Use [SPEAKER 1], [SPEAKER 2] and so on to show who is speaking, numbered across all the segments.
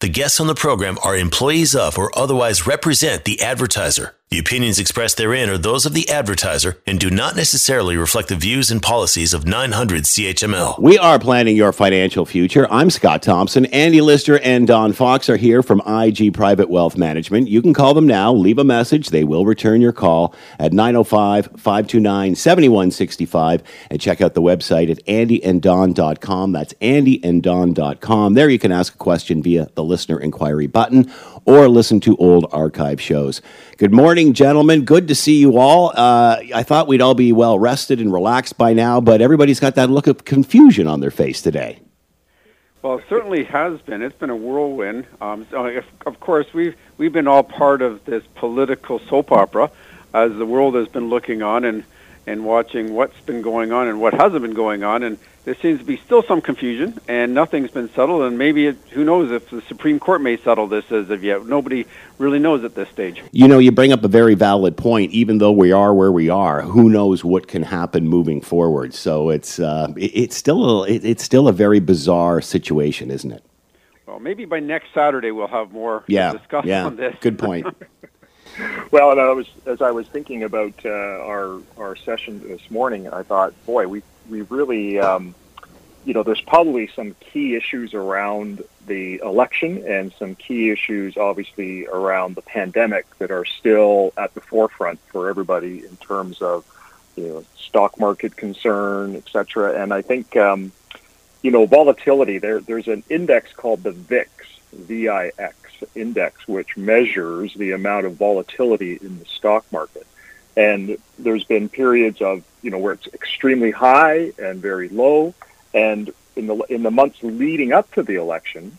[SPEAKER 1] the guests on the program are employees of or otherwise represent the advertiser. The opinions expressed therein are those of the advertiser and do not necessarily reflect the views and policies of 900 CHML.
[SPEAKER 2] We are planning your financial future. I'm Scott Thompson. Andy Lister and Don Fox are here from IG Private Wealth Management. You can call them now, leave a message. They will return your call at 905 529 7165 and check out the website at andyanddon.com. That's andyanddon.com. There you can ask a question via the listener inquiry button or listen to old archive shows. Good morning, gentlemen. Good to see you all. Uh, I thought we'd all be well rested and relaxed by now, but everybody's got that look of confusion on their face today.
[SPEAKER 3] Well, it certainly has been. It's been a whirlwind. Um, so if, of course, we've we've been all part of this political soap opera as the world has been looking on and and watching what's been going on and what hasn't been going on. And there seems to be still some confusion, and nothing's been settled. And maybe it, who knows if the Supreme Court may settle this as of yet. Nobody really knows at this stage.
[SPEAKER 2] You know, you bring up a very valid point. Even though we are where we are, who knows what can happen moving forward? So it's uh, it, it's still a, it, it's still a very bizarre situation, isn't it?
[SPEAKER 3] Well, maybe by next Saturday we'll have more
[SPEAKER 2] Yeah,
[SPEAKER 3] to discuss
[SPEAKER 2] yeah.
[SPEAKER 3] on this.
[SPEAKER 2] Good point.
[SPEAKER 4] Well, and I was as I was thinking about uh, our our session this morning, I thought, boy, we we really, um, you know, there's probably some key issues around the election and some key issues, obviously, around the pandemic that are still at the forefront for everybody in terms of you know stock market concern, et cetera. And I think um, you know volatility. There there's an index called the VIX, V-I-X index, which measures the amount of volatility in the stock market. And there's been periods of, you know, where it's extremely high and very low. And in the in the months leading up to the election,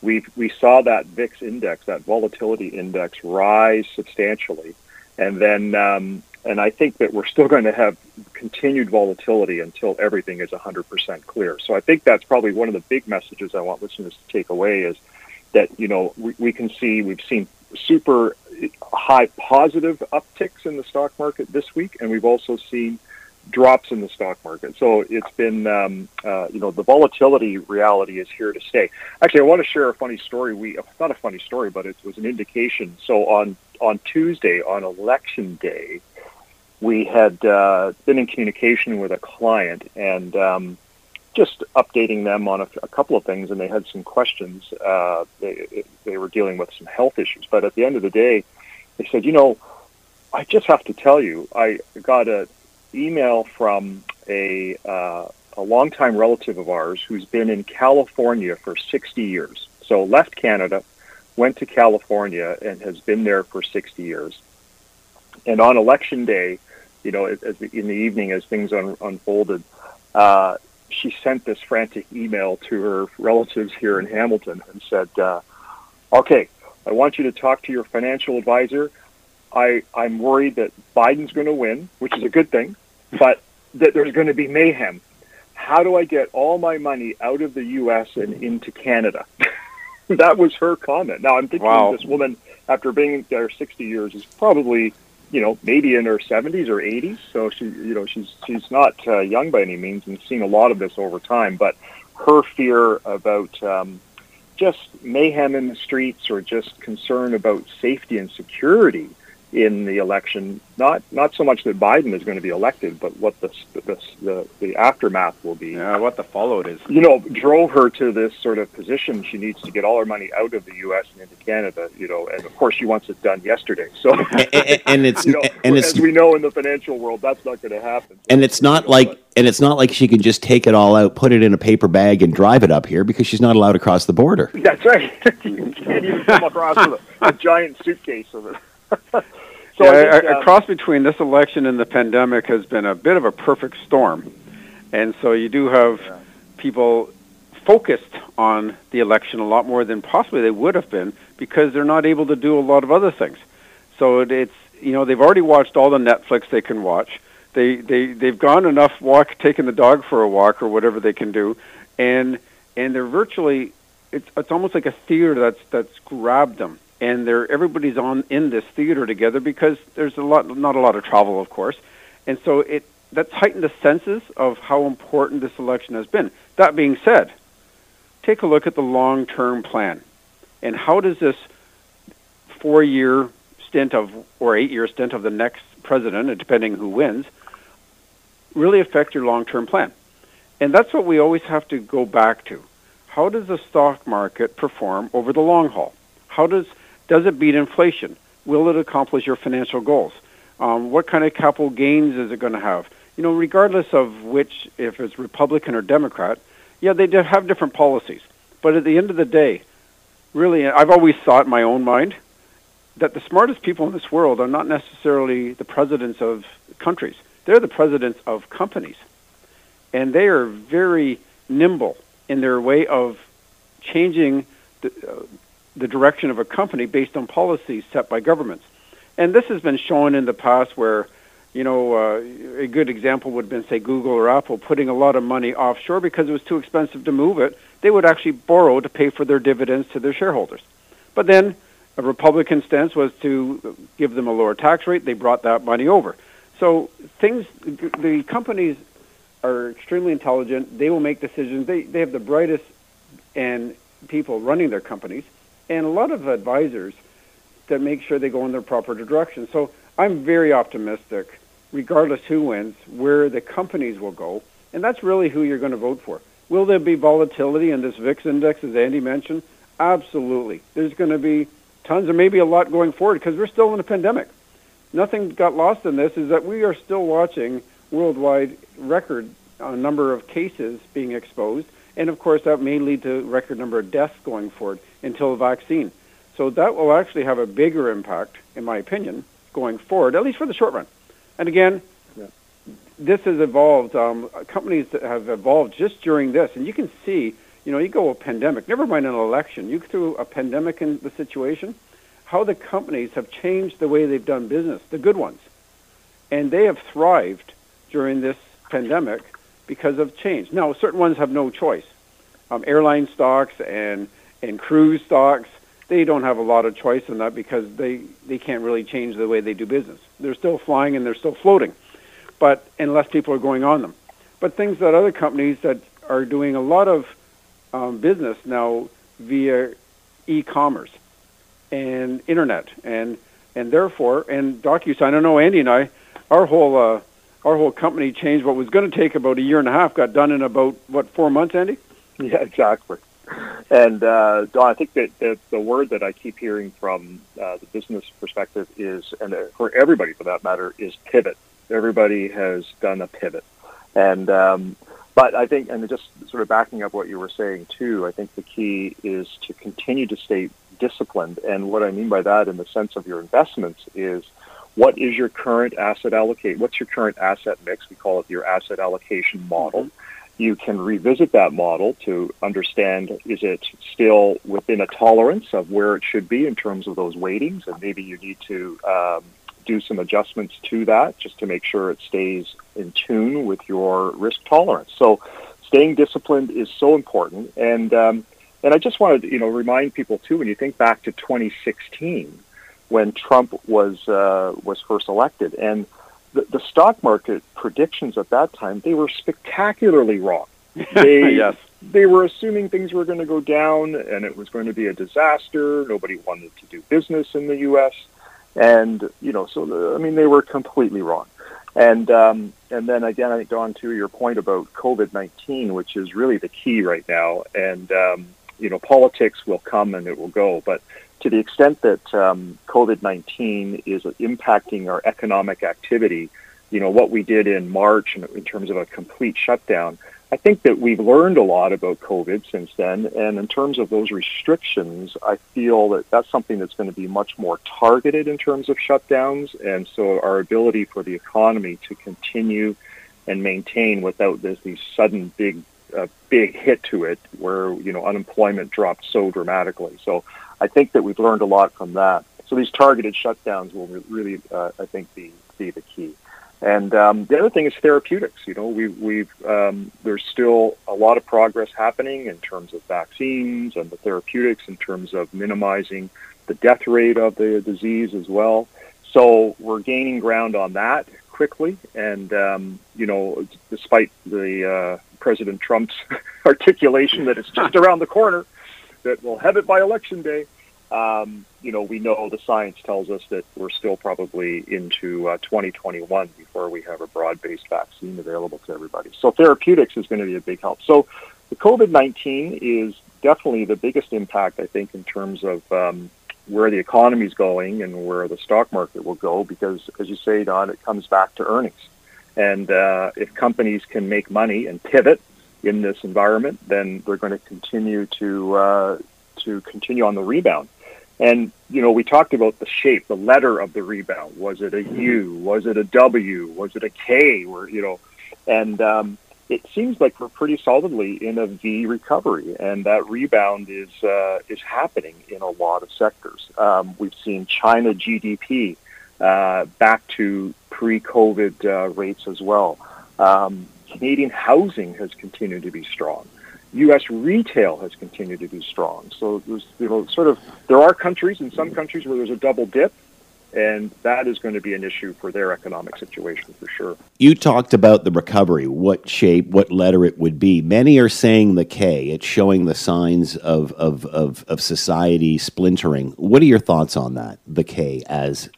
[SPEAKER 4] we we saw that VIX index, that volatility index, rise substantially. And then, um, and I think that we're still going to have continued volatility until everything is 100% clear. So I think that's probably one of the big messages I want listeners to take away is that you know we, we can see we've seen super high positive upticks in the stock market this week, and we've also seen drops in the stock market. So it's been um, uh, you know the volatility reality is here to stay. Actually, I want to share a funny story. We not a funny story, but it was an indication. So on on Tuesday on election day, we had uh, been in communication with a client and. Um, just updating them on a, a, couple of things, and they had some questions. Uh, they, they were dealing with some health issues, but at the end of the day, they said, "You know, I just have to tell you, I got an email from a uh, a longtime relative of ours who's been in California for 60 years. So left Canada, went to California, and has been there for 60 years. And on election day, you know, as, in the evening as things un, unfolded." Uh, she sent this frantic email to her relatives here in Hamilton and said, uh, "Okay, I want you to talk to your financial advisor. I I'm worried that Biden's going to win, which is a good thing, but that there's going to be mayhem. How do I get all my money out of the U.S. and into Canada?" that was her comment. Now I'm thinking
[SPEAKER 3] Wow.
[SPEAKER 4] this woman, after being there 60 years, is probably you know, maybe in her 70s or 80s. So she, you know, she's she's not uh, young by any means, and seen a lot of this over time. But her fear about um, just mayhem in the streets, or just concern about safety and security in the election, not not so much that Biden is going to be elected, but what the the the, the aftermath will be.
[SPEAKER 3] Yeah, what the fallout is.
[SPEAKER 4] You know, drove her to this sort of position. She needs to get all her money out of the U.S. and into Canada. You know, and of course she wants it done yesterday. So
[SPEAKER 2] and, and it's
[SPEAKER 4] you know,
[SPEAKER 2] and it's
[SPEAKER 4] as we know in the financial world, that's not going to happen.
[SPEAKER 2] and it's not like and it's not like she can just take it all out, put it in a paper bag, and drive it up here because she's not allowed to cross the border.
[SPEAKER 4] That's right. you can't even come across with a, a giant suitcase of it. so
[SPEAKER 3] yeah,
[SPEAKER 4] I think,
[SPEAKER 3] a,
[SPEAKER 4] uh,
[SPEAKER 3] a cross between this election and the pandemic has been a bit of a perfect storm, and so you do have people focused on the election a lot more than possibly they would have been because they're not able to do a lot of other things. So it, it's you know they've already watched all the Netflix they can watch. They they they've gone enough walk, taking the dog for a walk or whatever they can do, and and they're virtually it's it's almost like a theater that's that's grabbed them and they're everybody's on in this theater together because there's a lot not a lot of travel of course and so it that's heightened the senses of how important this election has been That being said, take a look at the long-term plan. And how does this four-year stint of, or eight-year stint of the next president, depending who wins, really affect your long-term plan? And that's what we always have to go back to. How does the stock market perform over the long haul? How does does it beat inflation? Will it accomplish your financial goals? Um, what kind of capital gains is it going to have? You know, regardless of which, if it's Republican or Democrat, yeah, they have different policies. But at the end of the day, really, I've always thought in my own mind that the smartest people in this world are not necessarily the presidents of countries. They're the presidents of companies. And they are very nimble in their way of changing the, uh, the direction of a company based on policies set by governments. And this has been shown in the past where, you know, uh, a good example would have been, say, Google or Apple putting a lot of money offshore because it was too expensive to move it. They would actually borrow to pay for their dividends to their shareholders. But then a Republican stance was to give them a lower tax rate. They brought that money over. So things, the companies are extremely intelligent. They will make decisions. They, they have the brightest and people running their companies and a lot of advisors that make sure they go in the proper direction. So I'm very optimistic, regardless who wins, where the companies will go, and that's really who you're going to vote for. Will there be volatility in this VIX index, as Andy mentioned? Absolutely. There's going to be tons, or maybe a lot going forward, because we're still in a pandemic. Nothing got lost in this is that we are still watching worldwide record uh, number of cases being exposed, and of course that may lead to record number of deaths going forward until a vaccine. So that will actually have a bigger impact, in my opinion, going forward, at least for the short run. And again, yeah. this has evolved. Um, companies that have evolved just during this, and you can see, you know, you go a pandemic, never mind an election, you threw a pandemic in the situation, how the companies have changed the way they've done business, the good ones. And they have thrived during this pandemic because of change. Now, certain ones have no choice. Um, airline stocks and and cruise stocks, they don't have a lot of choice in that because they, they can't really change the way they do business. They're still flying and they're still floating, but unless people are going on them. But things that other companies that are doing a lot of um, business now via e-commerce and internet and and therefore and DocuSign. I know Andy and I, our whole uh, our whole company changed. What was going to take about a year and a half got done in about what four months, Andy?
[SPEAKER 4] Yeah, exactly. And uh, Don, I think that, that the word that I keep hearing from uh, the business perspective is, and for everybody for that matter, is pivot. Everybody has done a pivot, and um, but I think, and just sort of backing up what you were saying too, I think the key is to continue to stay disciplined. And what I mean by that, in the sense of your investments, is what is your current asset allocate? What's your current asset mix? We call it your asset allocation model. Mm-hmm you can revisit that model to understand is it still within a tolerance of where it should be in terms of those weightings, and maybe you need to um, do some adjustments to that just to make sure it stays in tune with your risk tolerance. So, staying disciplined is so important, and um, and I just wanted to you know remind people too when you think back to 2016 when Trump was uh, was first elected and the, the stock market predictions at that time they were spectacularly wrong. They,
[SPEAKER 3] yes.
[SPEAKER 4] They were assuming things were going to go down and it was going to be a disaster. Nobody wanted to do business in the U.S. And, you know, so, the, I mean, they were completely wrong. And um, and then again, I think Don, to your point about COVID nineteen, which is really the key right now. And um, you know, politics will come and it will go, but to the extent that um, COVID-19 is impacting our economic activity, you know, what we did in March in, in terms of a complete shutdown, I think that we've learned a lot about COVID since then. And in terms of those restrictions, I feel that that's something that's going to be much more targeted in terms of shutdowns. And so our ability for the economy to continue and maintain without this, these sudden big, uh, big hit to it where, you know, unemployment dropped so dramatically. So I think that we've learned a lot from that. So these targeted shutdowns will really, uh, I think, be be the key. And um, the other thing is therapeutics. You know, we've, we've um, there's still a lot of progress happening in terms of vaccines and the therapeutics in terms of minimizing the death rate of the disease as well. So we're gaining ground on that quickly, and um, you know, despite the uh, President Trump's articulation that it's just around the corner, that we'll have it by election day. Um, you know, we know the science tells us that we're still probably into uh, 2021 before we have a broad-based vaccine available to everybody. So therapeutics is going to be a big help. So the COVID-19 is definitely the biggest impact, I think, in terms of um, where the economy is going and where the stock market will go, because as you say, Don, it comes back to earnings. And uh, if companies can make money and pivot in this environment, then they're going to continue to uh, to continue on the rebound. And you know, we talked about the shape, the letter of the rebound. Was it a U? Was it a W? Was it a K? Or you know, and um, it seems like we're pretty solidly in a V recovery, and that rebound is uh, is happening in a lot of sectors. Um, we've seen China GDP uh, back to pre-COVID uh, rates as well. Um, Canadian housing has continued to be strong. U.S. retail has continued to be strong. So there's, you know, sort of there are countries in some countries where there's a double dip, and that is going to be an issue for their economic situation for sure.
[SPEAKER 2] You talked about the recovery, what shape, what letter it would be. Many are saying the K. It's showing the signs of of of, of society splintering. What are your thoughts on that? The K as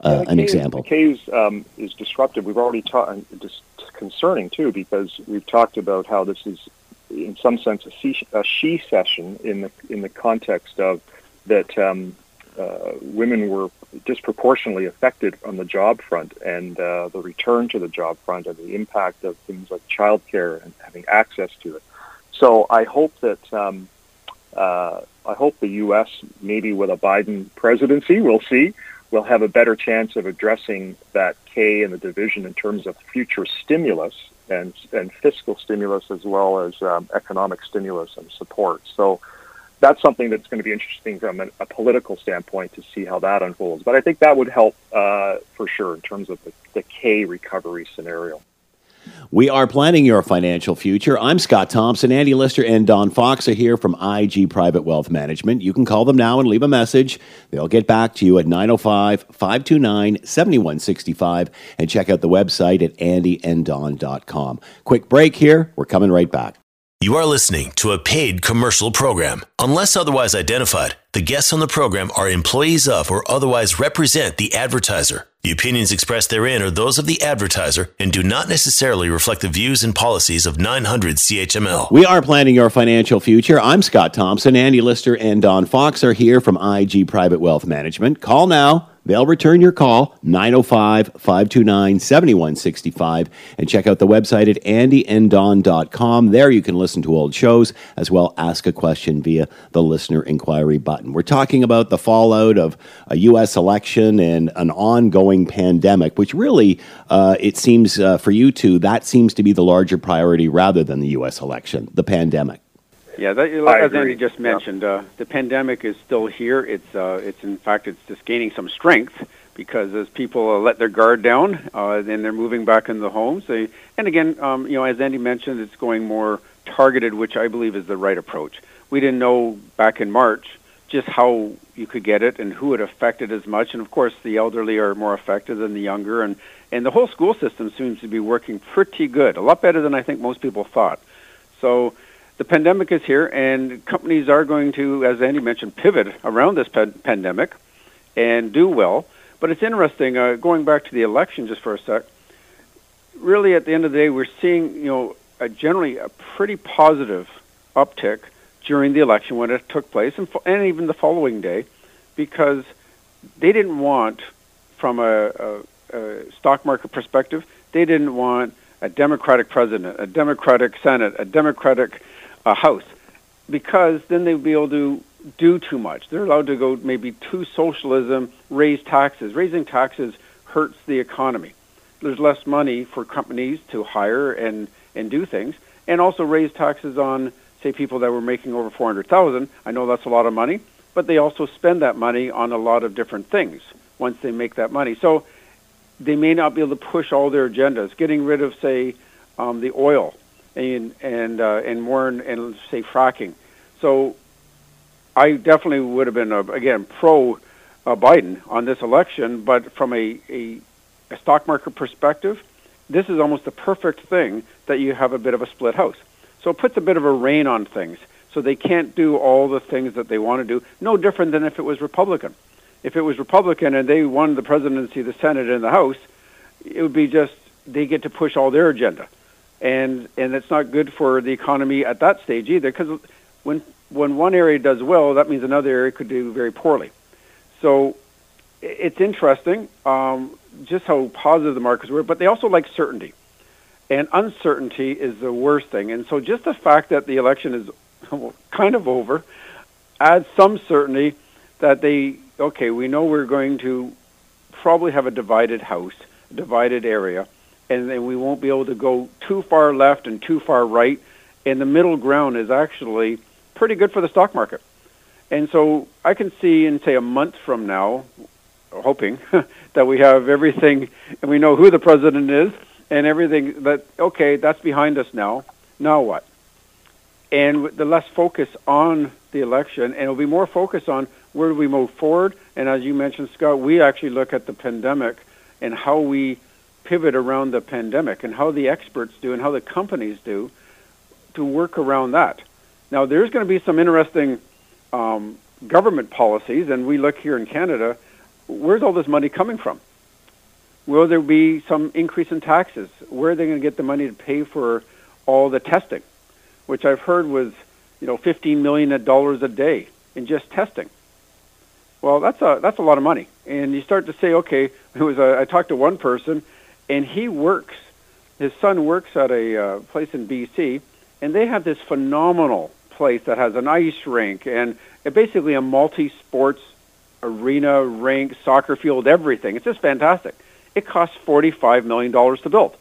[SPEAKER 2] uh,
[SPEAKER 4] yeah,
[SPEAKER 2] an example.
[SPEAKER 4] The K is, um, is disruptive. We've already talked. Just concerning too, because we've talked about how this is, in some sense, a she, a shecession in the in the context of that um, uh, women were disproportionately affected on the job front and uh, the return to the job front and the impact of things like childcare and having access to it. So I hope that um, uh, I hope the U.S. maybe with a Biden presidency, we'll see, will have a better chance of addressing that K and the division in terms of future stimulus and and fiscal stimulus as well as um, economic stimulus and support. So that's something that's going to be interesting from a, a, political standpoint to see how that unfolds. But I think that would help uh, for sure in terms of the, the K recovery scenario.
[SPEAKER 2] We are planning your financial future. I'm Scott Thompson. Andy Lister and Don Fox are here from IG Private Wealth Management. You can call them now and leave a message. They'll get back to you at 905 529 7165 and check out the website at andyanddon.com. Quick break here. We're coming right back.
[SPEAKER 1] You are listening to a paid commercial program. Unless otherwise identified, the guests on the program are employees of or otherwise represent the advertiser. The opinions expressed therein are those of the advertiser and do not necessarily reflect the views and policies of 900 CHML.
[SPEAKER 2] We are planning your financial future. I'm Scott Thompson. Andy Lister and Don Fox are here from IG Private Wealth Management. Call now They'll return your call, 905 529 7165, and check out the website at andyanddon.com. There you can listen to old shows as well ask a question via the listener inquiry button. We're talking about the fallout of a U.S. election and an ongoing pandemic, which really, uh, it seems uh, for you two, that seems to be the larger priority rather than the U.S. election, the pandemic.
[SPEAKER 3] Yeah, that, as Andy just mentioned, yeah. uh, the pandemic is still here. It's uh, it's in fact it's just gaining some strength because as people uh, let their guard down, uh, then they're moving back in the homes. They, and again, um, you know, as Andy mentioned, it's going more targeted, which I believe is the right approach. We didn't know back in March just how you could get it and who it affected as much. And of course, the elderly are more affected than the younger, and and the whole school system seems to be working pretty good, a lot better than I think most people thought. So the pandemic is here, and companies are going to, as Andy mentioned, pivot around this pan- pandemic and do well. But it's interesting, uh, going back to the election just for a sec, really at the end of the day, we're seeing, you know, a generally a pretty positive uptick during the election when it took place and, fo- and even the following day because they didn't want, from a, a, a stock market perspective, they didn't want a Democratic president, a Democratic Senate, a Democratic a house because then they'd be able to do too much. They're allowed to go maybe to socialism, raise taxes. Raising taxes hurts the economy. There's less money for companies to hire and, and do things, and also raise taxes on, say, people that were making over 400000 I know that's a lot of money, but they also spend that money on a lot of different things once they make that money. So they may not be able to push all their agendas. Getting rid of, say, um, the oil and and uh, and more and, say fracking. So I definitely would have been uh, again pro uh, Biden on this election, but from a, a a stock market perspective, this is almost the perfect thing that you have a bit of a split house. So it puts a bit of a rein on things. So they can't do all the things that they want to do. No different than if it was Republican. If it was Republican and they won the presidency, the Senate, and the House, it would be just they get to push all their agenda, and and it's not good for the economy at that stage either. Because when when one area does well, that means another area could do very poorly. So it's interesting um, just how positive the markets were, but they also like certainty. And uncertainty is the worst thing. And so just the fact that the election is kind of over adds some certainty that they, okay, we know we're going to probably have a divided house, a divided area, and then we won't be able to go too far left and too far right. And the middle ground is actually pretty good for the stock market. And so I can see in, say, a month from now, hoping that we have everything and we know who the president is and everything that, okay, that's behind us now. Now what? And the less focus on the election, and it'll be more focus on where do we move forward. And as you mentioned, Scott, we actually look at the pandemic and how we pivot around the pandemic and how the experts do and how the companies do to work around that. Now, there's going to be some interesting um, government policies, and we look here in Canada. Where's all this money coming from? Will there be some increase in taxes? Where are they going to get the money to pay for all the testing, which I've heard was, you know, fifteen million dollars a day in just testing. Well, that's a that's a lot of money, and you start to say, okay, it was a, I talked to one person, and he works, his son works at a uh, place in BC, and they have this phenomenal place that has an ice rink and basically a multi-sports arena, rink, soccer field, everything. It's just fantastic. It costs $45 million to build.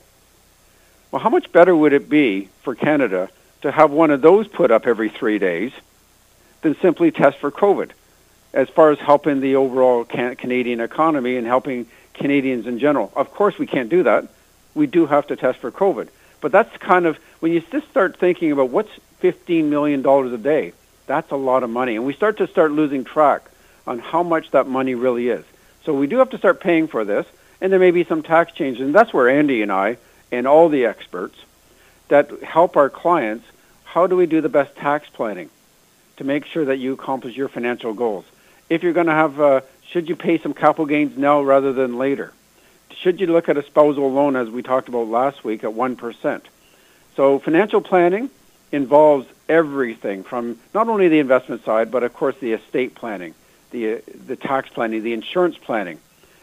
[SPEAKER 3] Well, how much better would it be for Canada to have one of those put up every three days than simply test for COVID? As far as helping the overall can- Canadian economy and helping Canadians in general. Of course, we can't do that. We do have to test for COVID. But that's kind of when you just start thinking about what's $15 million a day, that's a lot of money. And we start to start losing track on how much that money really is. So we do have to start paying for this, and there may be some tax changes. And that's where Andy and I and all the experts that help our clients, how do we do the best tax planning to make sure that you accomplish your financial goals? If you're going to have, uh, should you pay some capital gains now rather than later? Should you look at a spousal loan, as we talked about last week, at 1%? So financial planning involves everything from not only the investment side, but of course the estate planning, the, the tax planning, the insurance planning.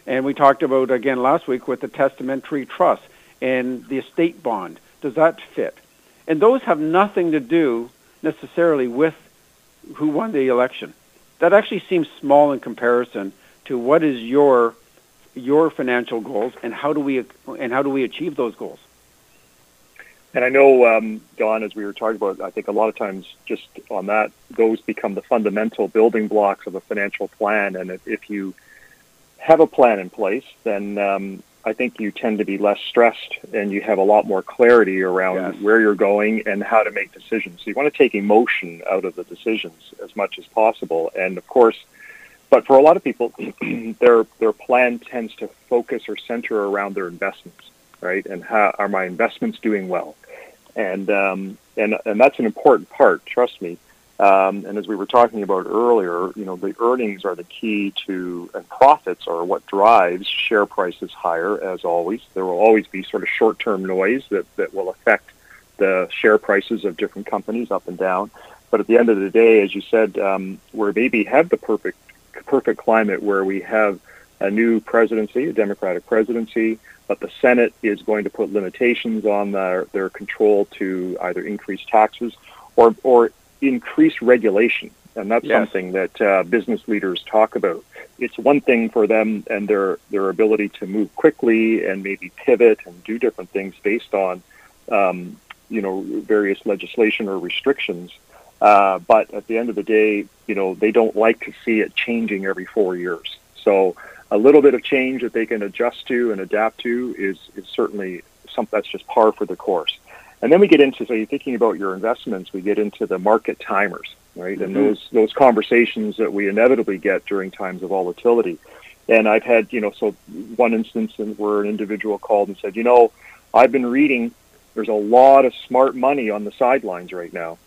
[SPEAKER 3] And we talked about, again, last week with the testamentary trust and the estate bond. Does that fit? And those have nothing to do necessarily with who won the election. That actually seems small in comparison to what is your your financial goals and how do we and how do we achieve those goals?
[SPEAKER 4] And I know, um, Don, as we were talking about, I think a lot of times just on that, those become the fundamental building blocks of a financial plan. And if, you have a plan in place, then um, I think you tend to be less stressed and you have a lot more clarity around yes. where you're going and how to make decisions. So you want to take emotion out of the decisions as much as possible. And of course, but for a lot of people, their their plan tends to focus or center around their investments, right? And how are my investments doing well? And um, and and that's an important part. Trust me. Um, and as we were talking about earlier, you know, the earnings are the key to, and profits are what drives share prices higher. As always, there will always be sort of short-term noise that that will affect the share prices of different companies up and down. But at the end of the day, as you said, um, where maybe have the perfect perfect climate where we have a new presidency, a Democratic presidency, but the Senate is going to put limitations on their, their control to either increase taxes or, or increase regulation. And that's yes. something that uh, business leaders talk about. It's one thing for them and their, their ability to move quickly and maybe pivot and do different things based on, um, you know, various legislation or restrictions. Uh, but at the end of the day, you know, they don't like to see it changing every four years. So a little bit of change that they can adjust to and adapt to is, is certainly something that's just par for the course. And then we get into, so you're thinking about your investments, we get into the market timers, right? Mm-hmm. And those, those conversations that we inevitably get during times of volatility. And I've had, you know, so one instance where an individual called and said, you know, I've been reading, there's a lot of smart money on the sidelines right now.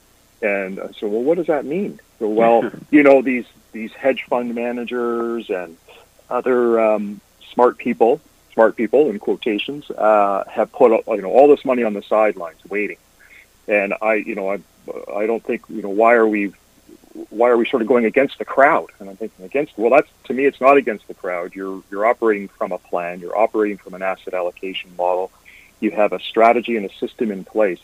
[SPEAKER 4] And I said, well, what does that mean? So, well, you know, these, these hedge fund managers and other um, smart people, smart people in quotations, uh, have put, you know, all this money on the sidelines waiting. And I, you know, I, I don't think, you know, why are we why are we sort of going against the crowd? And I'm thinking against, well, that's, to me, it's not against the crowd. You're, you're operating from a plan. You're operating from an asset allocation model. You have a strategy and a system in place.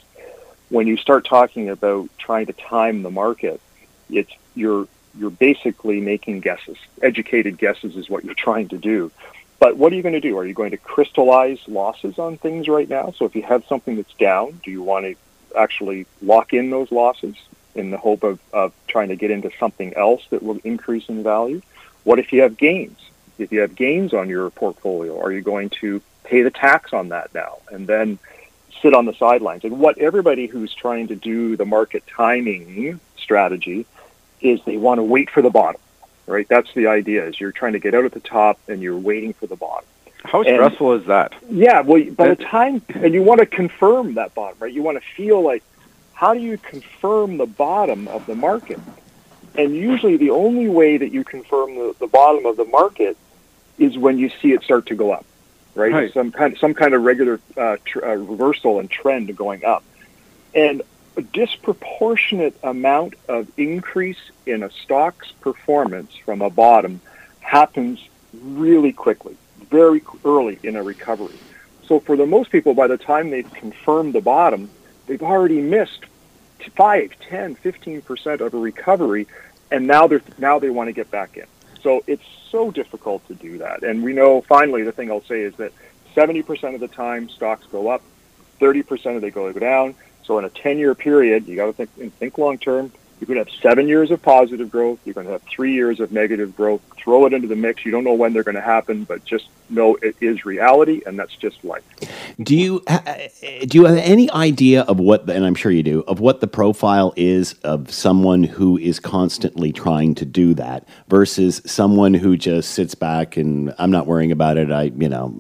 [SPEAKER 4] When you start talking about trying to time the market, it's, you're, you're basically making guesses. Educated guesses is what you're trying to do. But what are you going to do? Are you going to crystallize losses on things right now? So if you have something that's down, do you want to actually lock in those losses? in the hope of, of trying to get into something else that will increase in value? What if you have gains? If you have gains on your portfolio, are you going to pay the tax on that now and then sit on the sidelines? And what everybody who's trying to do the market timing strategy is they want to wait for the bottom, right? That's the idea is you're trying to get out at the top and you're waiting for the bottom.
[SPEAKER 3] How stressful is that?
[SPEAKER 4] Yeah, well, by the time, and you want to confirm that bottom, right? You want to feel like, how do you confirm the bottom of the market? And usually the only way that you confirm the, the bottom of the market is when you see it start to go up, right? right. Some kind some kind of regular uh, tr- uh, reversal and trend going up. And a disproportionate amount of increase in a stock's performance from a bottom happens really quickly, very early in a recovery. So for the most people, by the time they've confirmed the bottom, they've already missed 5, 10, 15% of a recovery, and now, they're, now they want to get back in. So it's so difficult to do that. And we know, finally, the thing I'll say is that 70% of the time stocks go up, 30% of they go down. So in a 10-year period, you got to think, think long term. You're going to have seven years of positive growth. You're going to have three years of negative growth. Throw it into the mix. You don't know when they're going to happen, but just know it is reality, and that's just life.
[SPEAKER 2] Do you do you have any idea of what, the, and I'm sure you do, of what the profile is of someone who is constantly trying to do that versus someone who just sits back and I'm not worrying about it. I, you know,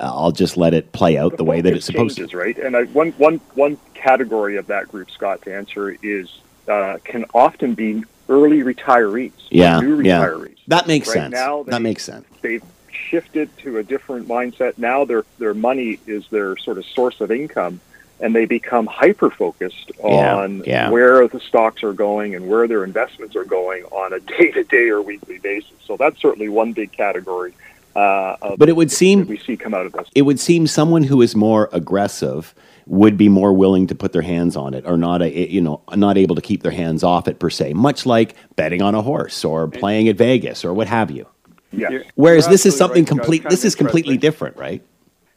[SPEAKER 2] I'll just let it play out the, the way that it's supposed
[SPEAKER 4] changes, to. Right, and I, one one one category of that group, Scott, to answer is uh, can often be early retirees.
[SPEAKER 2] Yeah,
[SPEAKER 4] new retirees.
[SPEAKER 2] Yeah. That makes right sense. Now that makes sense.
[SPEAKER 4] They've shifted to a different mindset. Now their their money is their sort of source of income, and they become hyper focused on
[SPEAKER 2] yeah, yeah.
[SPEAKER 4] where the stocks are going and where their investments are going on a day to day or weekly basis. So that's certainly one big category. Uh,
[SPEAKER 2] but it would seem
[SPEAKER 4] we see come out of this.
[SPEAKER 2] It would seem someone who is more aggressive would be more willing to put their hands on it or not a, you know not able to keep their hands off it per se much like betting on a horse or playing at Vegas or what have you.
[SPEAKER 4] Yes.
[SPEAKER 2] whereas this is something right, complete this is completely different right?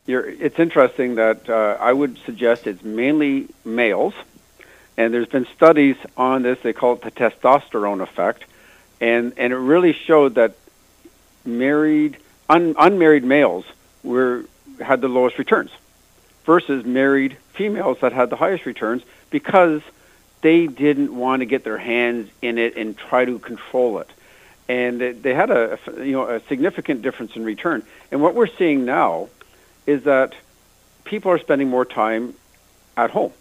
[SPEAKER 3] You're, it's interesting that uh, I would suggest it's mainly males and there's been studies on this they call it the testosterone effect and and it really showed that married un, unmarried males were had the lowest returns versus married females that had the highest returns because they didn't want to get their hands in it and try to control it. And they had a you know a significant difference in return. And what we're seeing now is that people are spending more time at home.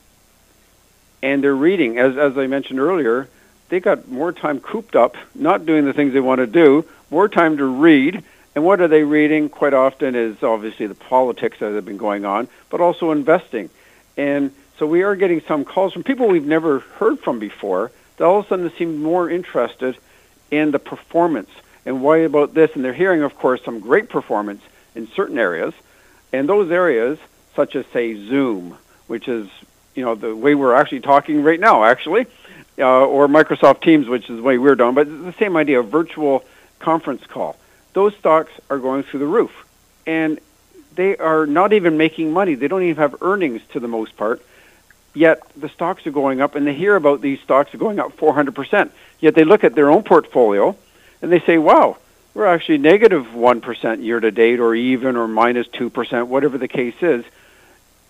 [SPEAKER 3] And they're reading as as I mentioned earlier, they got more time cooped up, not doing the things they want to do, more time to read and what are they reading? Quite often is obviously the politics that have been going on, but also investing. And so we are getting some calls from people we've never heard from before that all of a sudden seem more interested in the performance and why about this. And they're hearing, of course, some great performance in certain areas. And those areas, such as, say, Zoom, which is, you know, the way we're actually talking right now, actually, uh, or Microsoft Teams, which is the way we're doing, but it's the same idea, virtual conference call those stocks are going through the roof. And they are not even making money. They don't even have earnings to the most part. Yet the stocks are going up, and they hear about these stocks are going up 400%. Yet they look at their own portfolio and they say, wow, we're actually negative 1 year to date, or even, or minus 2%, whatever the case is.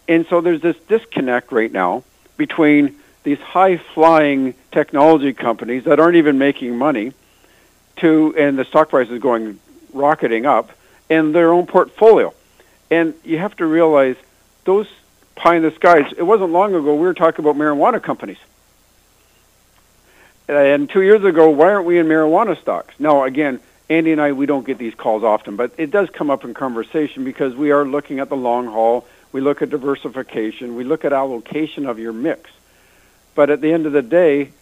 [SPEAKER 3] And so there's this disconnect right now between these high flying technology companies that aren't even making money to, and the stock price is going rocketing up and their own portfolio. And you have to realize those pie in the skies, it wasn't long ago we were talking about marijuana companies. And two years ago, why aren't we in marijuana stocks? Now, again, Andy and I, we don't get these calls often, but it does come up in conversation because we are looking at the long haul. We look at diversification. We look at allocation of your mix. But at the end of the day,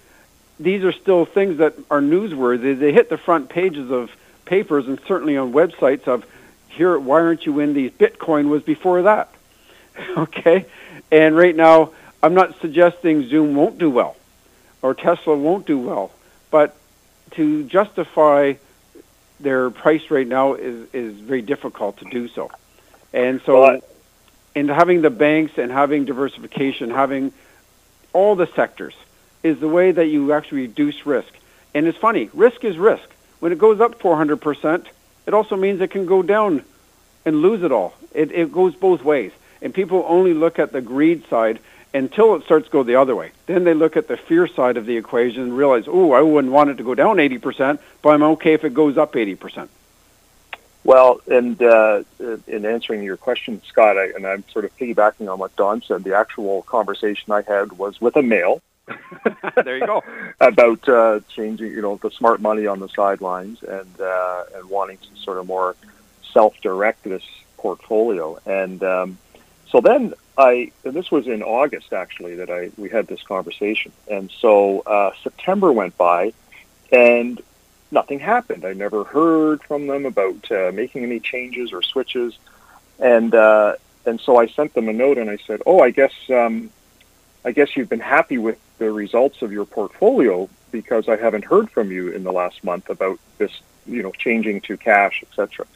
[SPEAKER 3] these are still things that are newsworthy. They hit the front pages of papers and certainly on websites of here, why aren't you in these? Bitcoin was before that. okay? And right now, I'm not suggesting Zoom won't do well or Tesla won't do well, but to justify their price right now is, is very difficult to do so. And so, well, in having the banks and having diversification, having all the sectors, is the way that you actually reduce risk. And it's funny, risk is risk. When it goes up 400%, it also means it can go down and lose it all. It, it goes both ways. And people only look at the greed side until it starts to go the other way. Then they look at the fear side of the equation and realize, oh, I wouldn't want it to go down 80%, but I'm okay if it goes up 80%.
[SPEAKER 4] Well, and uh, in answering your question, Scott, I, and I'm sort of piggybacking on what Don said, the actual conversation I had was with a male.
[SPEAKER 3] there you go.
[SPEAKER 4] about uh, changing, you know, the smart money on the sidelines and uh, and wanting to sort of more self-direct this portfolio. And um, so then I, this was in August actually that I we had this conversation, and so uh, September went by, and nothing happened. I never heard from them about uh, making any changes or switches, and uh, and so I sent them a note and I said, oh, I guess um, I guess you've been happy with the results of your portfolio because I haven't heard from you in the last month about this, you know, changing to cash, etc.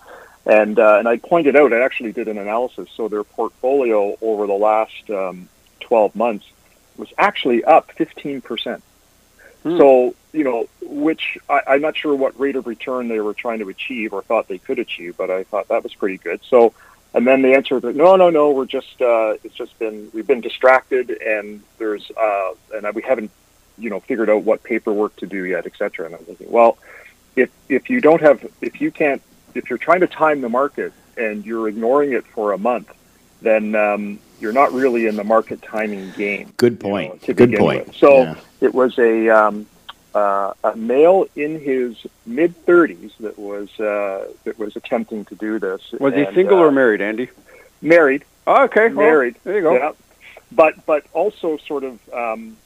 [SPEAKER 4] And, uh, and I pointed out, I actually did an analysis. So their portfolio over the last um, 12 months was actually up 15%. Hmm. So, you know, which I, I'm not sure what rate of return they were trying to achieve or thought they could achieve, but I thought that was pretty good. So, and then the answer was, no, no, no, we're just, uh, it's just been, we've been distracted and there's, uh, and we haven't, you know, figured out what paperwork to do yet, et cetera. And I was thinking, well, if, if you don't have, if you can't if you're trying to time the market and you're ignoring it for a month, then um, you're not really in the market timing game.
[SPEAKER 2] Good point. You know, Good point.
[SPEAKER 4] With. So yeah. it was a um, uh, a male in his mid 30s that was uh, that was attempting to do this.
[SPEAKER 3] Was and, he single uh, or married, Andy?
[SPEAKER 4] Married.
[SPEAKER 3] Oh, okay.
[SPEAKER 4] Married.
[SPEAKER 3] Well, there you go.
[SPEAKER 4] Yeah. But but also sort of um,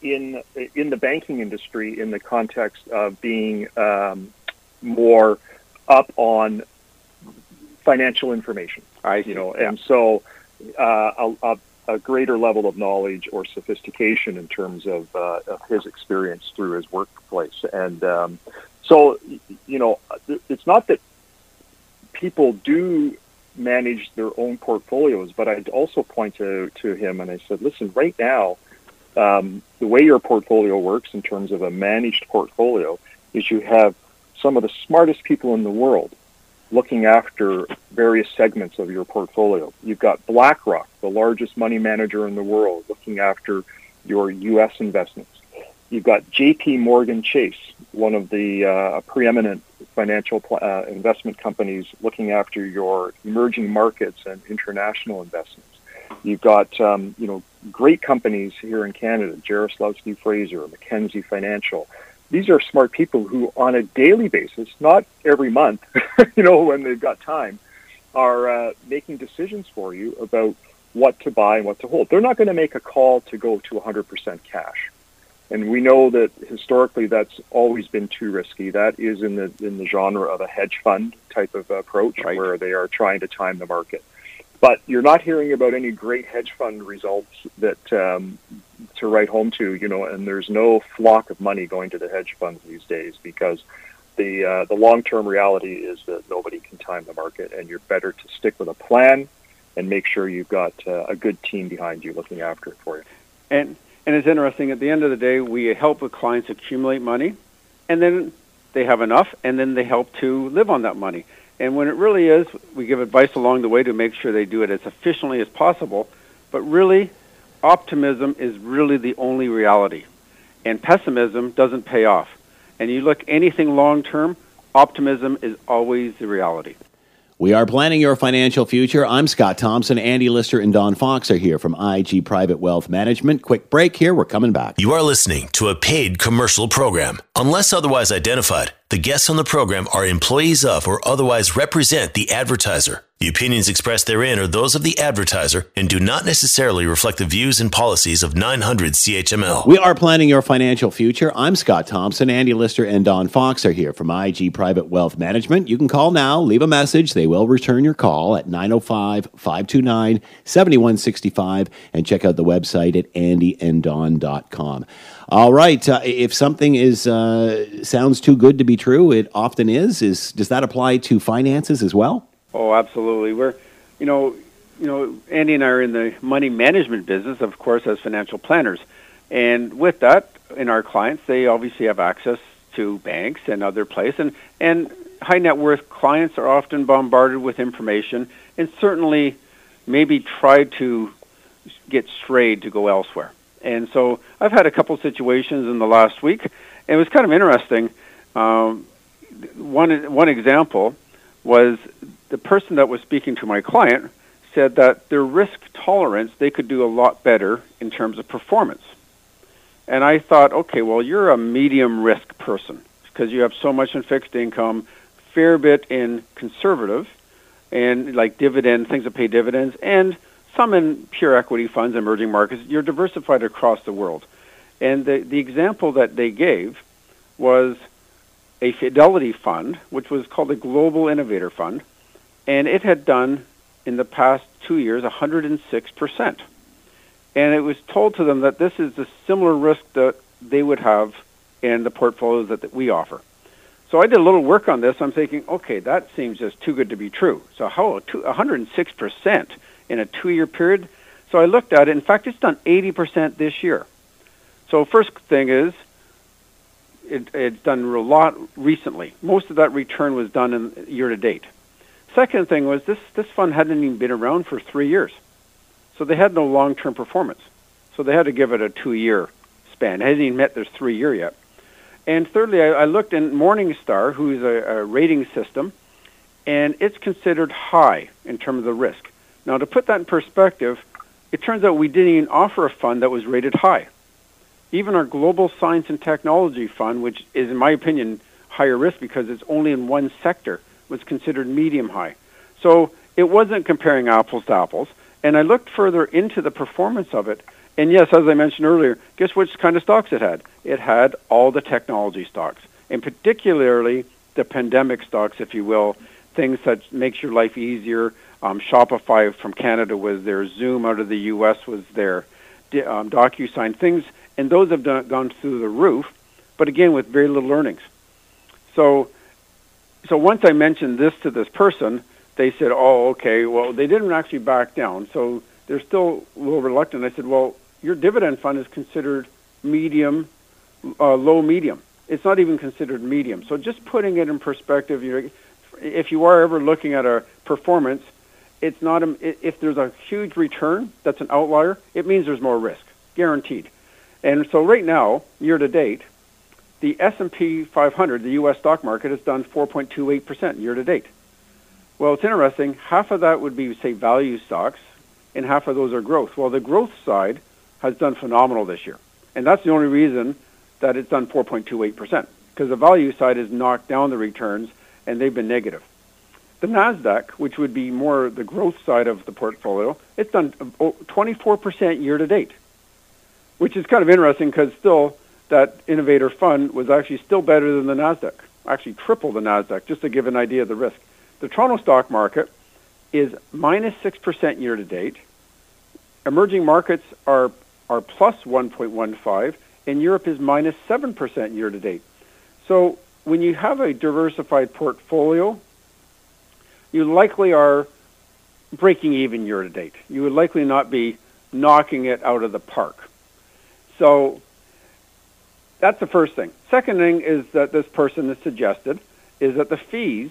[SPEAKER 4] in in the banking industry in the context of being um, more up on financial information.
[SPEAKER 3] I see.
[SPEAKER 4] you know,
[SPEAKER 3] yeah.
[SPEAKER 4] and so uh, a, a, greater level of knowledge or sophistication in terms of, uh, of his experience through his workplace, and um, so you know, it's not that people do manage their own portfolios, but I'd also point to to him and I said, listen, right now. Um, the way your portfolio works in terms of a managed portfolio is you have some of the smartest people in the world looking after various segments of your portfolio. You've got BlackRock, the largest money manager in the world, looking after your U.S. investments. You've got JP Morgan Chase, one of the uh, preeminent financial uh, investment companies looking after your emerging markets and international investments. You've got um, you know great companies here in Canada, Jarislowsky Fraser, Mackenzie Financial, these are smart people who, on a daily basis, not every month, you know, when they've got time, are uh, making decisions for you about what to buy and what to hold. They're not going to make a call to go to 100% cash. And we know that historically that's always been too risky. That is in the in the genre of a hedge fund type of approach right. where they are trying to time the market. But you're not hearing about any great hedge fund results that um, to write home to, you know, and there's no flock of money going to the hedge funds these days because the uh, the long term reality is that nobody can time the market, and you're better to stick with a plan and make sure you've got uh, a good team behind you looking after it for you.
[SPEAKER 3] And and it's interesting. At the end of the day, we help the clients accumulate money, and then they have enough, and then they help to live on that money. And when it really is, we give advice along the way to make sure they do it as efficiently as possible. But really, optimism is really the only reality. And pessimism doesn't pay off. And you look anything long term, optimism is always the reality.
[SPEAKER 2] We are planning your financial future. I'm Scott Thompson. Andy Lister and Don Fox are here from IG Private Wealth Management. Quick break here. We're coming back.
[SPEAKER 1] You are listening to a paid commercial program. Unless otherwise identified, the guests on the program are employees of or otherwise represent the advertiser. The opinions expressed therein are those of the advertiser and do not necessarily reflect the views and policies of 900 CHML.
[SPEAKER 2] We are planning your financial future. I'm Scott Thompson. Andy Lister and Don Fox are here from IG Private Wealth Management. You can call now, leave a message. They will return your call at 905 529 7165 and check out the website at andyanddon.com. All right. Uh, if something is uh, sounds too good to be true, it often is. Is does that apply to finances as well?
[SPEAKER 3] Oh, absolutely. We're, you know, you know, Andy and I are in the money management business, of course, as financial planners, and with that, in our clients, they obviously have access to banks and other places, and and high net worth clients are often bombarded with information, and certainly, maybe try to get strayed to go elsewhere. And so, I've had a couple situations in the last week, and it was kind of interesting. Um, one one example was the person that was speaking to my client said that their risk tolerance, they could do a lot better in terms of performance. And I thought, okay, well, you're a medium risk person because you have so much in fixed income, fair bit in conservative, and like dividend, things that pay dividends, and some in pure equity funds, emerging markets. You're diversified across the world. And the, the example that they gave was a Fidelity fund, which was called the Global Innovator Fund, and it had done in the past two years 106%. And it was told to them that this is the similar risk that they would have in the portfolios that, that we offer. So I did a little work on this. I'm thinking, okay, that seems just too good to be true. So how 106% in a two-year period? So I looked at it. In fact, it's done 80% this year. So first thing is, it, it's done a lot recently. Most of that return was done in year to date. Second thing was this, this fund hadn't even been around for three years. So they had no long-term performance. So they had to give it a two-year span. It hasn't even met their three-year yet. And thirdly, I, I looked in Morningstar, who's a, a rating system, and it's considered high in terms of the risk. Now, to put that in perspective, it turns out we didn't even offer a fund that was rated high. Even our Global Science and Technology Fund, which is, in my opinion, higher risk because it's only in one sector, was considered medium high. So it wasn't comparing apples to apples. And I looked further into the performance of it. And yes, as I mentioned earlier, guess which kind of stocks it had? It had all the technology stocks, and particularly the pandemic stocks, if you will, things that makes your life easier. Um, Shopify from Canada was there. Zoom out of the U.S. was there. Um, DocuSign things, and those have done, gone through the roof. But again, with very little earnings. So so once I mentioned this to this person, they said, "Oh, okay. Well, they didn't actually back down, so they're still a little reluctant." I said, "Well, your dividend fund is considered medium, uh, low medium. It's not even considered medium. So just putting it in perspective, if you are ever looking at a performance, it's not a, if there's a huge return that's an outlier, it means there's more risk, guaranteed. And so right now, year to date, the S&P 500, the U.S. stock market, has done 4.28% year to date. Well, it's interesting. Half of that would be, say, value stocks, and half of those are growth. Well, the growth side has done phenomenal this year, and that's the only reason that it's done 4.28% because the value side has knocked down the returns, and they've been negative. The Nasdaq, which would be more the growth side of the portfolio, it's done 24% year to date, which is kind of interesting because still that innovator fund was actually still better than the Nasdaq, actually triple the Nasdaq, just to give an idea of the risk. The Toronto stock market is minus six percent year to date. Emerging markets are are plus 1.15, and Europe is minus seven percent year to date. So when you have a diversified portfolio, you likely are breaking even year to date. You would likely not be knocking it out of the park. So that's the first thing. Second thing is that this person has suggested is that the fees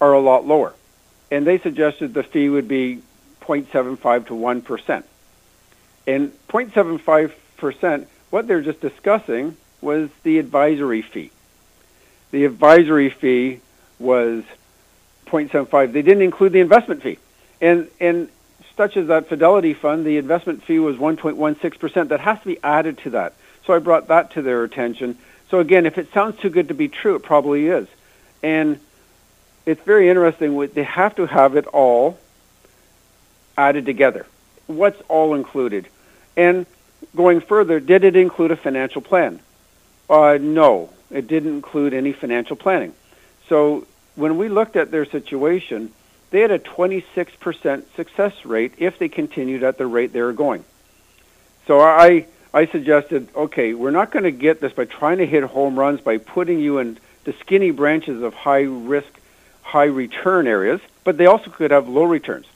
[SPEAKER 3] are a lot lower. And they suggested the fee would be 0.75 to 1%. And 0.75%, what they're just discussing was the advisory fee. the advisory fee was 0.75. They didn't include the investment fee. And, and such as that Fidelity fund, the investment fee was 1.16%. That has to be added to that. So I brought that to their attention. So again, if it sounds too good to be true, it probably is. And it's very interesting. They have to have it all added together. What's all included? And going further, did it include a financial plan? Uh, no, it didn't include any financial planning. So when we looked at their situation, they had a 26% success rate if they continued at the rate they were going. So I, I suggested, okay, we're not going to get this by trying to hit home runs by putting you in the skinny branches of high risk, high return areas, but they also could have low returns.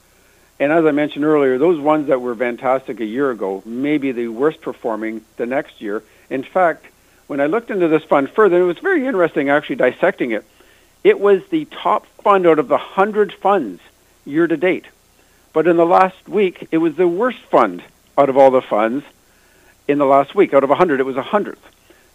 [SPEAKER 3] And as I mentioned earlier, those ones that were fantastic a year ago may be the worst performing the next year. In fact, when I looked into this fund further, it was very interesting actually dissecting it. It was the top fund out of the 100 funds year to date. But in the last week, it was the worst fund out of all the funds in the last week. Out of 100, it was a 100th.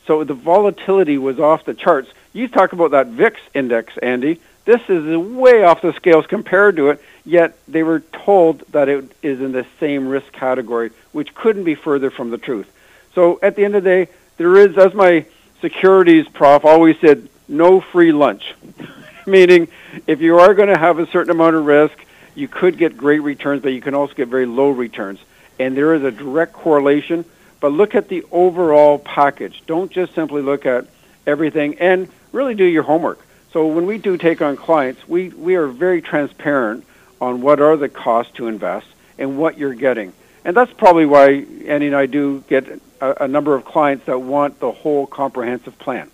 [SPEAKER 3] So the volatility was off the charts. You talk about that VIX index, Andy. This is way off the scales compared to it, yet they were told that it is in the same risk category, which couldn't be further from the truth. So at the end of the day, there is, as my securities prof always said, no free lunch. Meaning, if you are going to have a certain amount of risk, you could get great returns, but you can also get very low returns. And there is a direct correlation. But look at the overall package. Don't just simply look at everything and really do your homework. So when we do take on clients, we, we are very transparent on what are the costs to invest and what you're getting. And that's probably why Andy and I do get a, a number of clients that want the whole comprehensive plan.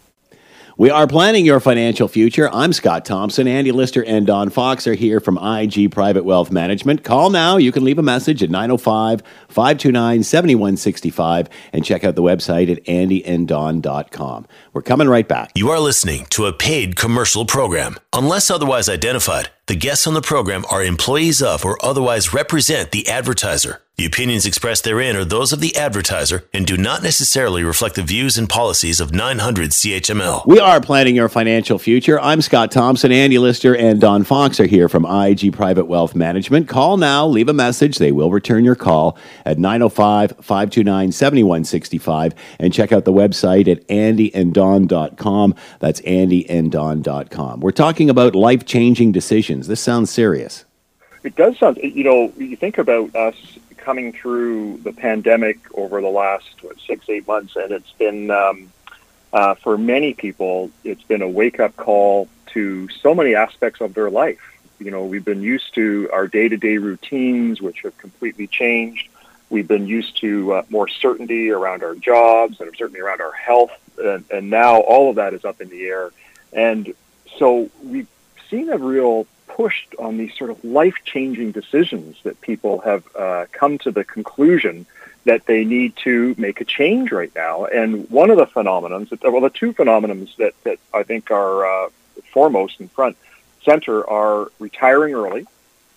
[SPEAKER 2] We are planning your financial future. I'm Scott Thompson. Andy Lister and Don Fox are here from IG Private Wealth Management. Call now. You can leave a message at 905 529 7165 and check out the website at andyanddon.com. We're coming right back.
[SPEAKER 1] You are listening to a paid commercial program. Unless otherwise identified, the guests on the program are employees of or otherwise represent the advertiser. The opinions expressed therein are those of the advertiser and do not necessarily reflect the views and policies of 900 CHML.
[SPEAKER 2] We are planning your financial future. I'm Scott Thompson. Andy Lister and Don Fox are here from IG Private Wealth Management. Call now, leave a message. They will return your call at 905 529 7165 and check out the website at andyanddon.com. That's andyanddon.com. We're talking about life changing decisions. This sounds serious.
[SPEAKER 4] It does sound, you know, you think about us coming through the pandemic over the last what, six, eight months, and it's been um, uh, for many people, it's been a wake up call to so many aspects of their life. You know, we've been used to our day to day routines, which have completely changed. We've been used to uh, more certainty around our jobs and certainly around our health, and, and now all of that is up in the air. And so we've seen a real pushed on these sort of life changing decisions that people have uh, come to the conclusion that they need to make a change right now. And one of the phenomenons, well, the two phenomenons that, that I think are uh, foremost in front center are retiring early,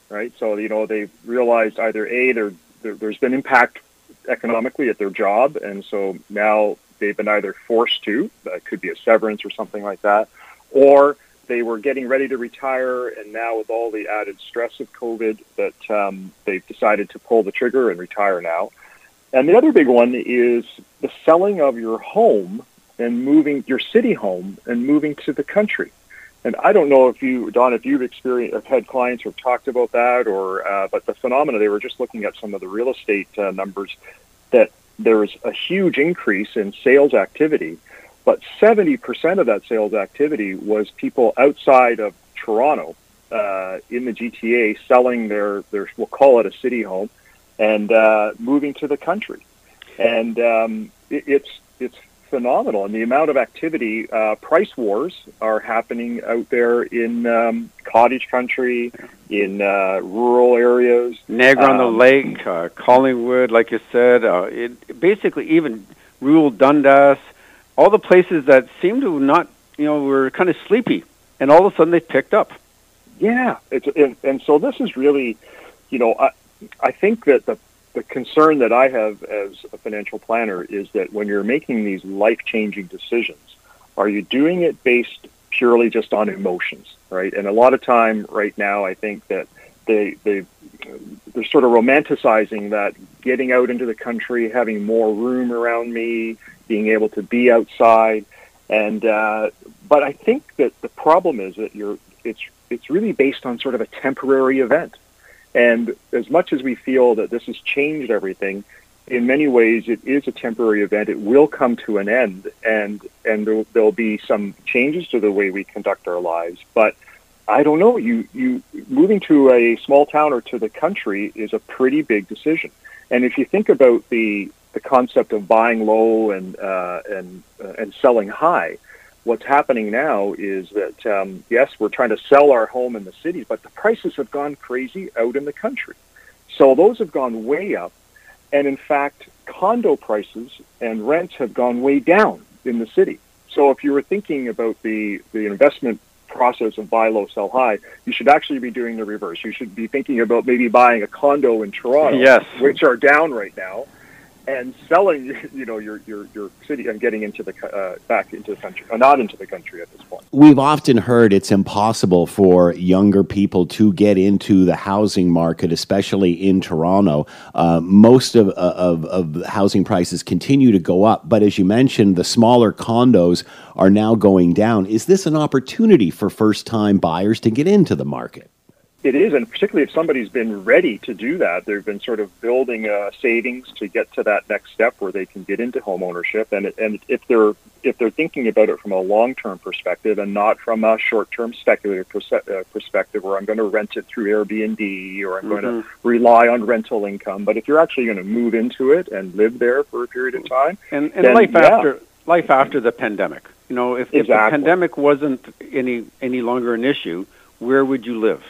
[SPEAKER 4] right? So, you know, they've realized either A, there, there's been impact economically at their job, and so now they've been either forced to, that could be a severance or something like that, or they were getting ready to retire, and now with all the added stress of COVID, that um, they've decided to pull the trigger and retire now. And the other big one is the selling of your home and moving your city home and moving to the country. And I don't know if you, Don, if you've experienced, have had clients who have talked about that, or uh, but the phenomena they were just looking at some of the real estate uh, numbers that there is a huge increase in sales activity but 70% of that sales activity was people outside of Toronto uh, in the GTA selling their, their, we'll call it a city home, and uh, moving to the country. And um, it, it's, it's phenomenal. And the amount of activity, uh, price wars are happening out there in um, cottage country, in uh, rural areas.
[SPEAKER 3] Niagara um, on the um, Lake, uh, Collingwood, like you said, uh, it, basically even rural Dundas, all the places that seemed to not, you know, were kind of sleepy, and all of a sudden they picked up.
[SPEAKER 4] Yeah, it's and, and so this is really, you know, I I think that the the concern that I have as a financial planner is that when you're making these life changing decisions, are you doing it based purely just on emotions, right? And a lot of time right now, I think that they they they're sort of romanticizing that getting out into the country, having more room around me, being able to be outside, and uh, but I think that the problem is that you're it's it's really based on sort of a temporary event, and as much as we feel that this has changed everything, in many ways it is a temporary event. It will come to an end, and and there'll, there'll be some changes to the way we conduct our lives, but I don't know. You you moving to a small town or to the country is a pretty big decision. And if you think about the the concept of buying low and uh, and uh, and selling high, what's happening now is that um, yes, we're trying to sell our home in the city, but the prices have gone crazy out in the country. So those have gone way up, and in fact, condo prices and rents have gone way down in the city. So if you were thinking about the the investment process of buy low, sell high, you should actually be doing the reverse. You should be thinking about maybe buying a condo in Toronto,
[SPEAKER 3] yes.
[SPEAKER 4] which are down right now, and selling, you know, your your, your city and getting into the uh, back into the country, or uh, not into the country at this point.
[SPEAKER 2] We've often heard it's impossible for younger people to get into the housing market, especially in Toronto. Uh, most of, of of housing prices continue to go up, but as you mentioned, the smaller condos are now going down. Is this an opportunity for first time buyers to get into the market?
[SPEAKER 4] It is, and particularly if somebody's been ready to do that, they've been sort of building uh, savings to get to that next step where they can get into home ownership. And and if they're if they're thinking about it from a long term perspective and not from a short term speculative uh, perspective, where I'm going to rent it through Airbnb or I'm mm-hmm. going to rely on rental income, but if you're actually going to move into it and live there for a period of time,
[SPEAKER 3] and, and then, life yeah. after life after the pandemic, you know, if, exactly. if the pandemic wasn't any any longer an issue, where would you live?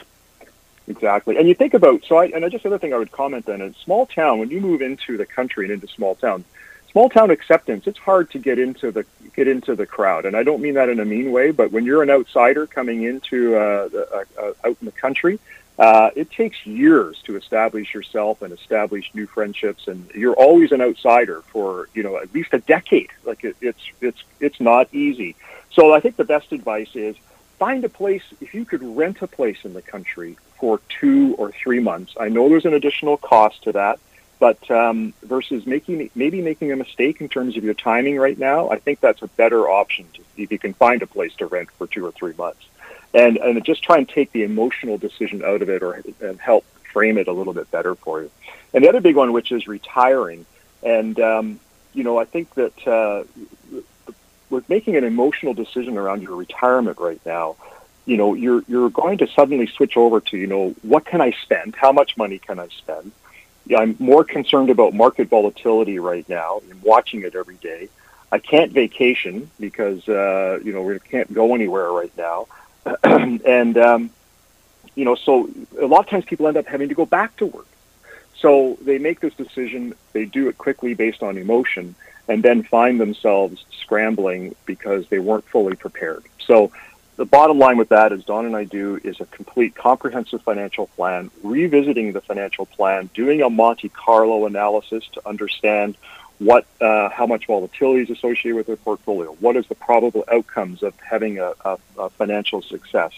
[SPEAKER 4] Exactly. And you think about, so I, and just another thing I would comment on is small town, when you move into the country and into small town, small town acceptance, it's hard to get into the, get into the crowd. And I don't mean that in a mean way, but when you're an outsider coming into, uh, the, uh, uh, out in the country, uh, it takes years to establish yourself and establish new friendships, and you're always an outsider for you know at least a decade. Like it, it's it's it's not easy. So I think the best advice is find a place. If you could rent a place in the country for two or three months. I know there's an additional cost to that, but um, versus making maybe making a mistake in terms of your timing right now, I think that's a better option to, if you can find a place to rent for two or three months, and and just try and take the emotional decision out of it or and help frame it a little bit better for you. And the other big one, which is retiring, and um, you know, I think that uh, with making an emotional decision around your retirement right now, you know, you're you're going to suddenly switch over to, you know, what can I spend? How much money can I spend? I'm more concerned about market volatility right now. I'm watching it every day. I can't vacation because uh, you know we can't go anywhere right now, and um, you know, so a lot of times people end up having to go back to work. So they make this decision, they do it quickly based on emotion, and then find themselves scrambling because they weren't fully prepared. So the bottom line with that, as Don and I do, is a complete comprehensive financial plan, revisiting the financial plan, doing a Monte Carlo analysis to understand what, uh, how much volatility is associated with their portfolio, what is the probable outcomes of having a, a, a financial success,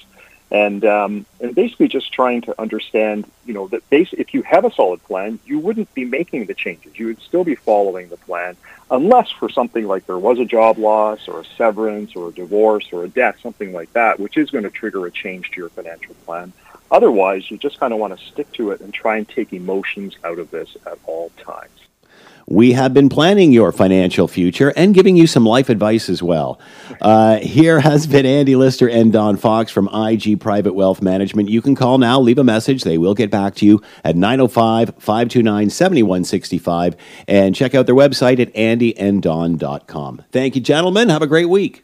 [SPEAKER 4] and um, and basically just trying to understand, you know, that base, if you have a solid plan, you wouldn't be making the changes. You would still be following the plan, unless for something like there was a job loss or a severance or a divorce or a death, something like that, which is going to trigger a change to your financial plan. Otherwise, you just kind of want to stick to it and try and take emotions out of this at all times.
[SPEAKER 2] We have been planning your financial future and giving you some life advice as well. Uh, here has been Andy Lister and Don Fox from IG Private Wealth Management. You can call now, leave a message. They will get back to you at 905 529 7165 and check out their website at andyanddon.com. Thank you, gentlemen. Have a great week.